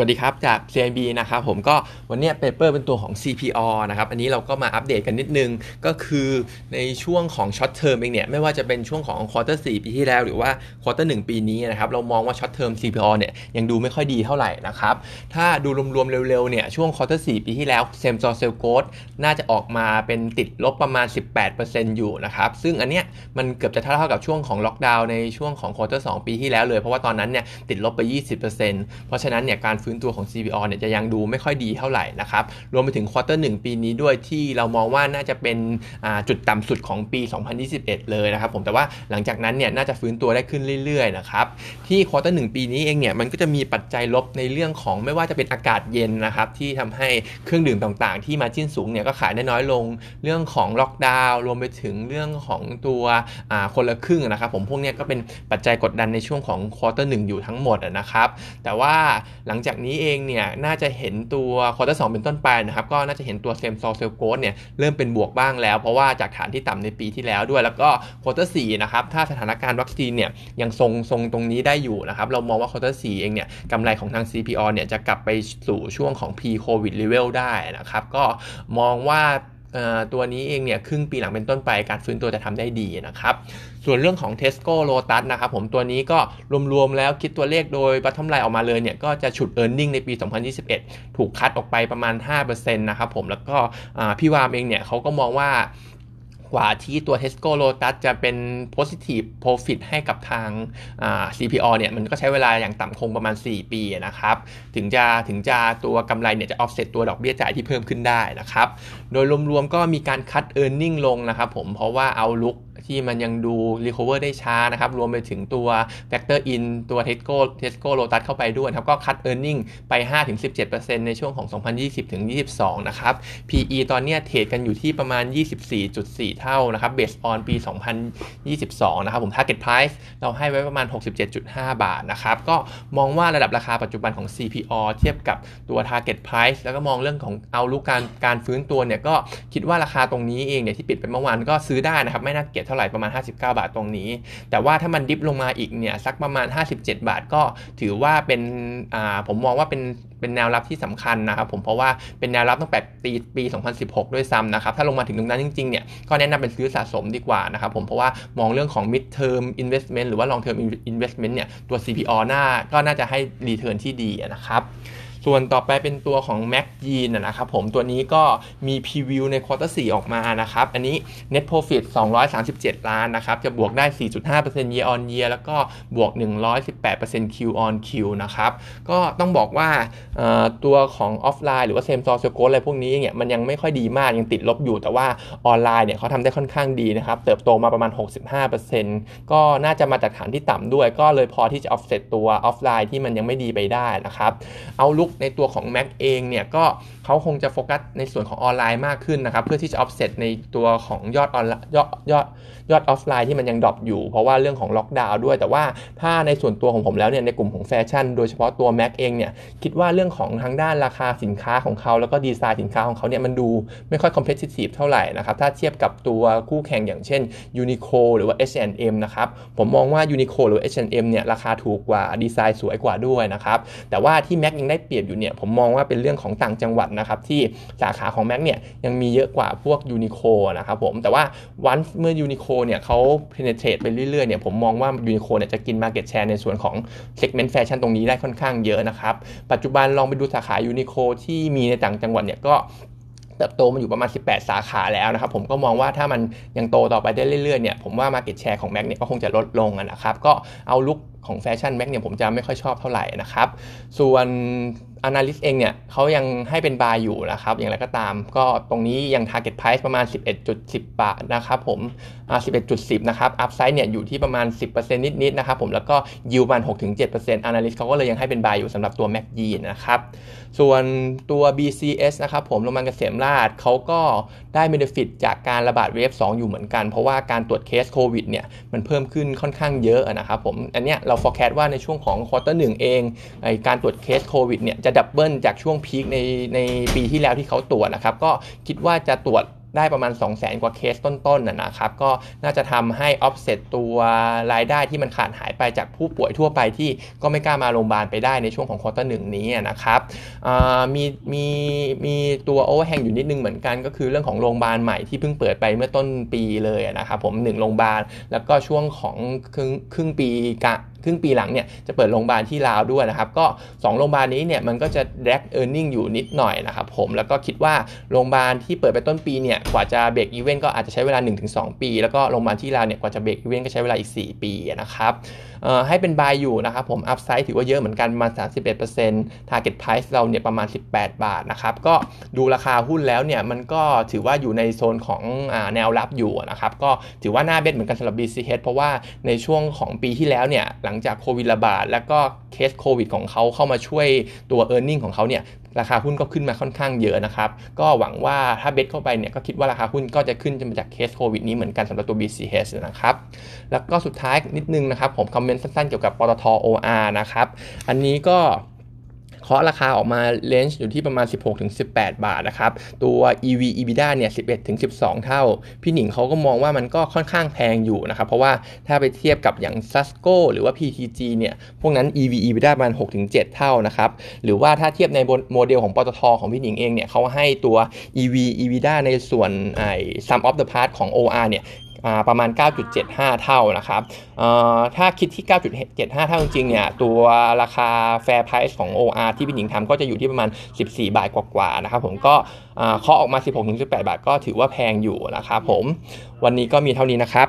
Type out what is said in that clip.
สวัสดีครับ จาก CIB นะครับผมก็วันนี้ paper เป็นตัวของ CPALL นะครับ อันนี้เราก็มาอัปเดตกันนิดนึง ก็คือในช่วงของ short term เองเนี่ย ไม่ว่าจะเป็นช่วงของ quarter สี่ปีที่แล้วหรือว่า quarter หนึ่งปีนี้นะครับ เรามองว่าช็อตเทอม CPO เนี่ยยังดูไม่ค่อยดีเท่าไหร่นะครับ ถ้าดูรวมๆเร็วๆเนี่ยช่วง quarter สี่ปีที่แล้ว same store sales growth น่าจะออกมาเป็นติดลบประมาณ 18%อยู่นะครับซึ่งอันเนี้ยมันเกือบจะเท่ากับช่วงของล็อกดาวน์ในช่วงของ quarter สองปีที่แล้วเลยเพราะว่าตอนนั้นเนี่ยติดลบไป 20%เพราะฉะนั้นเนี่ยการฟื้นตัวของ CPALL เนี่ยจะยังดูไม่ค่อยดีเท่าไหร่นะครับ รวมไปถึง quarter หนึ่งปีนี้ด้วยที่เรามองว่าน่าจะเป็นจุดต่ำสุดของปี 2021 เลยนะครับผมแต่ว่าหลังจากนั้นเนี่ยน่าจะฟื้นตัวได้ขึ้นเรื่อยๆนะครับที่ quarter หนึ่งปีนี้เองเนี่ยมันก็จะมีปัจจัยลบในเรื่องของไม่ว่าจะเป็นอากาศเย็นนะครับที่ทำให้เครื่องดื่มต่างๆ ที่ margin สูงเนี่ยก็ขายได้น้อยลงเรื่องของล็อกดาวน์รวมไปถึงเรื่องของตัวคนละครึ่งนะครับผมพวกนี้ก็เป็นปัจจัยกดดันในช่วงของควอเตอร์หอยู่ทั้งหมดนะครับแต่ว่าหลังจากจากนี้เองเนี่ยน่าจะเห็นตัว quarter สองเป็นต้นไปนะครับก็น่าจะเห็นตัว same store sales growth เนี่ยเริ่มเป็นบวกบ้างแล้ว เพราะว่าจากฐานที่ต่ำในปีที่แล้วด้วย แล้วก็ quarter สี่นะครับถ้าสถานการณ์วัคซีนเนี่ยยังทรงทรงตรงนี้ได้อยู่นะครับเรามองว่า quarter สี่เองเนี่ยกำไรของทาง CPALL เนี่ยจะกลับไปสู่ช่วงของ pre covid level ได้นะครับก็มองว่า ตัวนี้เองเนี่ยครึ่งปีหลังเป็นต้นไปการฟื้นตัวจะทำได้ดีนะครับ ส่วนเรื่องของ Tesco Lotus นะครับผมตัวนี้ก็รวมๆแล้วคิดตัวเลขโดยบัตทอมไลน์ออกมาเลยเนี่ยก็จะฉุด e a r n i n g ในปี 2021 ถูกคัดออกไปประมาณ 5%นะครับผมแล้วก็พี่วามเองเนี่ยเขาก็มองว่า กว่าที่ตัว Tesco Lotus จะเป็น positive profit ให้กับทาง CPO เนี่ยมันก็ใช้เวลาอย่างต่ำคงประมาณ 4 ปีนะครับ ถึงจะถึงจะตัวกำไรเนี่ยจะ offset ตัวดอกเบี้ยจ่ายที่เพิ่มขึ้นได้นะครับ โดยรวมๆก็มีการคัด e a r n i n g ลงนะครับผมเพราะว่าเอาลุก ที่มันยังดู recover ได้ช้านะครับ รวมไปถึงตัว factor in ตัว Tesco Tesco Lotus เข้าไปด้วยครับ ก็คัด earning ไป 5-17%ในช่วงของ 2020-22 นะครับ PE ตอนนี้เทรดกันอยู่ที่ประมาณ 24.4 เท่านะครับ based on ปี 2022 นะครับ ผม target price เราให้ไว้ประมาณ 67.5 บาทนะครับ ก็มองว่าระดับราคาปัจจุบันของ CPO เทียบกับตัว target price แล้วก็มองเรื่องของเอาลุกการการฟื้นตัวเนี่ยก็คิดว่าราคาตรงนี้เองเนี่ยที่ปิดไปเมื่อวานก็ซื้อได้นะครับไม่น่าเกลียดเท่าไหร่ประมาณ 59 บาทตรงนี้ แต่ว่าถ้ามันดิฟลงมาอีกเนี่ยสักประมาณ 57 บาทก็ถือว่าเป็นอ่าผมมองว่าเป็นเป็นแนวรับที่สำคัญนะครับผมเพราะว่าเป็นแนวรับตั้งแต่ปีปี 2016 ด้วยซ้ำนะครับถ้าลงมาถึงตรงนั้นจริงๆเนี่ยก็แนะนำเป็นซื้อสะสมดีกว่านะครับผมเพราะว่ามองเรื่องของ mid term investment หรือว่า long term investment เนี่ยตัว CPALL น่าก็น่าจะให้ return ที่ดีนะครับ ส่วนต่อไปเป็นตัวของ Mc Jeans นะครับผมตัวนี้ก็มี preview ใน quarter 4ออกมานะครับ อันนี้ Net Profit 237 ล้านนะครับ จะบวกได้ 4.5% year on year แล้วก็บวก 118% Q on Q นะครับ ก็ต้องบอกว่าตัวของออฟไลน์หรือว่า same store sales growth อะไรพวกนี้เนี่ยมันยังไม่ค่อยดีมาก ยังติดลบอยู่แต่ว่าออนไลน์เนี่ยเขาทำได้ค่อนข้างดีนะครับ เติบโตมาประมาณ 65%ก็น่าจะมาจากฐานที่ต่ำด้วย ก็เลยพอที่จะ offset ตัวออฟไลน์ที่มันยังไม่ดีไปได้นะครับ outlook ในตัวของ Mac เองเนี่ยก็เขาคงจะโฟกัสในส่วนของออนไลน์มากขึ้นนะครับ เพื่อที่จะ offset ในตัวของยอดออนไลน์ยอดยอดยอดออฟไลน์ที่มันยัง drop อยู่ เพราะว่าเรื่องของล็อกดาวน์ด้วย แต่ว่าถ้าในส่วนตัวของผมแล้วเนี่ยในกลุ่มของแฟชั่นโดยเฉพาะตัว Mac เองเนี่ยคิดว่าเรื่องของทางด้านราคาสินค้าของเขา แล้วก็ดีไซน์สินค้าของเขาเนี่ยมันดูไม่ค่อย competitive เท่าไหร่นะครับถ้าเทียบกับตัวคู่แข่งอย่างเช่น Uniqlo หรือว่า H&M นะครับผมมองว่า Uniqlo หรือ H&M เนี่ยราคาถูกกว่าดีไซน์สวยกว่าด้วยนะครับแต่ว่าที่ Mac ยังได้เปรียบอยู่เนี่ยผมมองว่าเป็นเรื่องของต่างจังหวัดนะครับที่สาขาของ Mac เนี่ยยังมีเยอะกว่าพวก Uniqlo นะครับผมแต่ว่าวันเมื่อ Uniqlo เนี่ยเขา penetrate ไปเรื่อยๆเนี่ยผมมองว่า Uniqlo เนี่ยจะกิน market share ในส่วนของ segment fashion ตรงนี้ได้ค่อนข้างเยอะนะครับ ปัจจุบันลองไปดูสาขา Uniqlo ที่มีในต่างจังหวัดเนี่ยก็เติบโตมาอยู่ประมาณ 18 สาขาแล้วนะครับ ผมก็มองว่าถ้ามันยังโตต่อไปได้เรื่อยๆเนี่ยผมว่า market share ของ Mac เนี่ยก็คงจะลดลงนะครับ ก็เอาลุกของแฟชั่นแม็กเนี่ยผมจะไม่ค่อยชอบเท่าไหร่นะครับ ส่วน Analyst เองเนี่ยเขายังให้เป็นบายอยู่นะครับ อย่างไรก็ตาม ก็ตรงนี้ยัง Target Price ประมาณ 11.10 บาทนะครับผมอ่า11.10 นะครับ Upside เนี่ยอยู่ที่ประมาณ 10%นิดๆนะครับผมแล้วก็ Yield ประมาณ 6-7% Analyst เขาก็เลยยังให้เป็น buy อยู่สำหรับตัว Mac y นะครับส่วนตัว BCH นะครับผมโรงพยาบาลเกษมราษฎร์เขาก็ได้ benefit จากการระบาด wave 2 อยู่เหมือนกัน เพราะว่าการตรวจเคสโควิดเนี่ยมันเพิ่มขึ้นค่อนข้างเยอะนะครับผมอันเนี้ยเรา forecast ว่าในช่วงของ quarter หนึ่งเองการตรวจเคสโควิดเนี่ยจะ double จากช่วง peak ในในปีที่แล้วที่เขาตรวจนะครับ ก็คิดว่าจะตรวจได้ประมาณ2 0 0 0 0 0 กว่าเคสต้นๆนะนะครับ ก็น่าจะทำให้ offset ตัวรายได้ที่มันขาดหายไปจากผู้ป่วยทั่วไปที่ก็ไม่กล้ามาโรงพยาบาลไปได้ในช่วงของ quarter หนึ่งนี้นะครับมีมีมีตัว overhang อยู่นิดนึงเหมือนกัน ก็คือเรื่องของโรงพยาบาลใหม่ที่เพิ่งเปิดไปเมื่อต้นปีเลยนะครับผมหนึ่งโรงพยาบาล แล้วก็ช่วงของครึ่งครึ่งปี ครึ่งปีหลังเนี่ยจะเปิดโรงพยาบาลที่ลาวด้วยนะครับ ก็ 2 โรงพยาบาลนี้เนี่ยมันก็จะ drag earning อยู่นิดหน่อยนะครับผมแล้วก็คิดว่าโรงพยาบาลที่เปิดไปต้นปีเนี่ยกว่าจะ break even ก็อาจจะใช้เวลา 1-2 ปี แล้วก็โรงพยาบาลที่ลาวเนี่ยกว่าจะ break even ก็ใช้เวลาอีก 4 ปีนะครับให้เป็น buy อยู่นะครับผม upside ถือว่าเยอะเหมือนกันประมาณ 31% target price เราเนี่ยประมาณ 18 บาทนะครับก็ดูราคาหุ้นแล้วเนี่ยมันก็ถือว่าอยู่ในโซนของเออแนวรับอยู่นะครับก็ถือว่าน่า bet เหมือนกันสำหรับ BCH เพราะว่าในช่วงของปีที่แล้วเนี่ยหลังจากโควิดระบาดแล้วก็เคสโควิดของเขาเข้ามาช่วยตัว e a r n i n g ของเขาเนี่ยราคาหุ้นก็ขึ้นมาค่อนข้างเยอะนะครับ ก็หวังว่าถ้าเบสเข้าไปเนี่ยก็คิดว่าราคาหุ้นก็จะขึ้นมาจากเคสโควิดนี้เหมือนกันสำหรับตัว BCH นะครับ แล้วก็สุดท้ายนิดนึงนะครับผมคอมเมนต์สั้นๆเกี่ยวกับปตท OR นะครับ อันนี้ก็ เคาะราคาออกมาเลนจ์อยู่ที่ประมาณ 16-18 บาทนะครับ ตัว EV EBITDA เนี่ย 11-12 เท่า พี่หนิงเขาก็มองว่ามันก็ค่อนข้างแพงอยู่นะครับ เพราะว่าถ้าไปเทียบกับอย่าง Sasco หรือว่า PTG เนี่ย พวกนั้น EV EBITDA ประมาณ 6-7 เท่านะครับ หรือว่าถ้าเทียบในโมเดลของปตทของพี่หนิงเองเนี่ยเขาให้ตัว EV EBITDA ในส่วนไอ้ sum of the part ของ OR เนี่ย ประมาณ 9.75 เท่านะครับถ้าคิดที่ 9.75 เท่าจริงๆเนี่ยตัวราคา fair price ของ OR ที่พี่หญิงทำก็จะอยู่ที่ประมาณ 14 บาทกว่าๆนะครับผมก็เคาะออกมา 16-18 บาทก็ถือว่าแพงอยู่นะครับผมวันนี้ก็มีเท่านี้นะครับ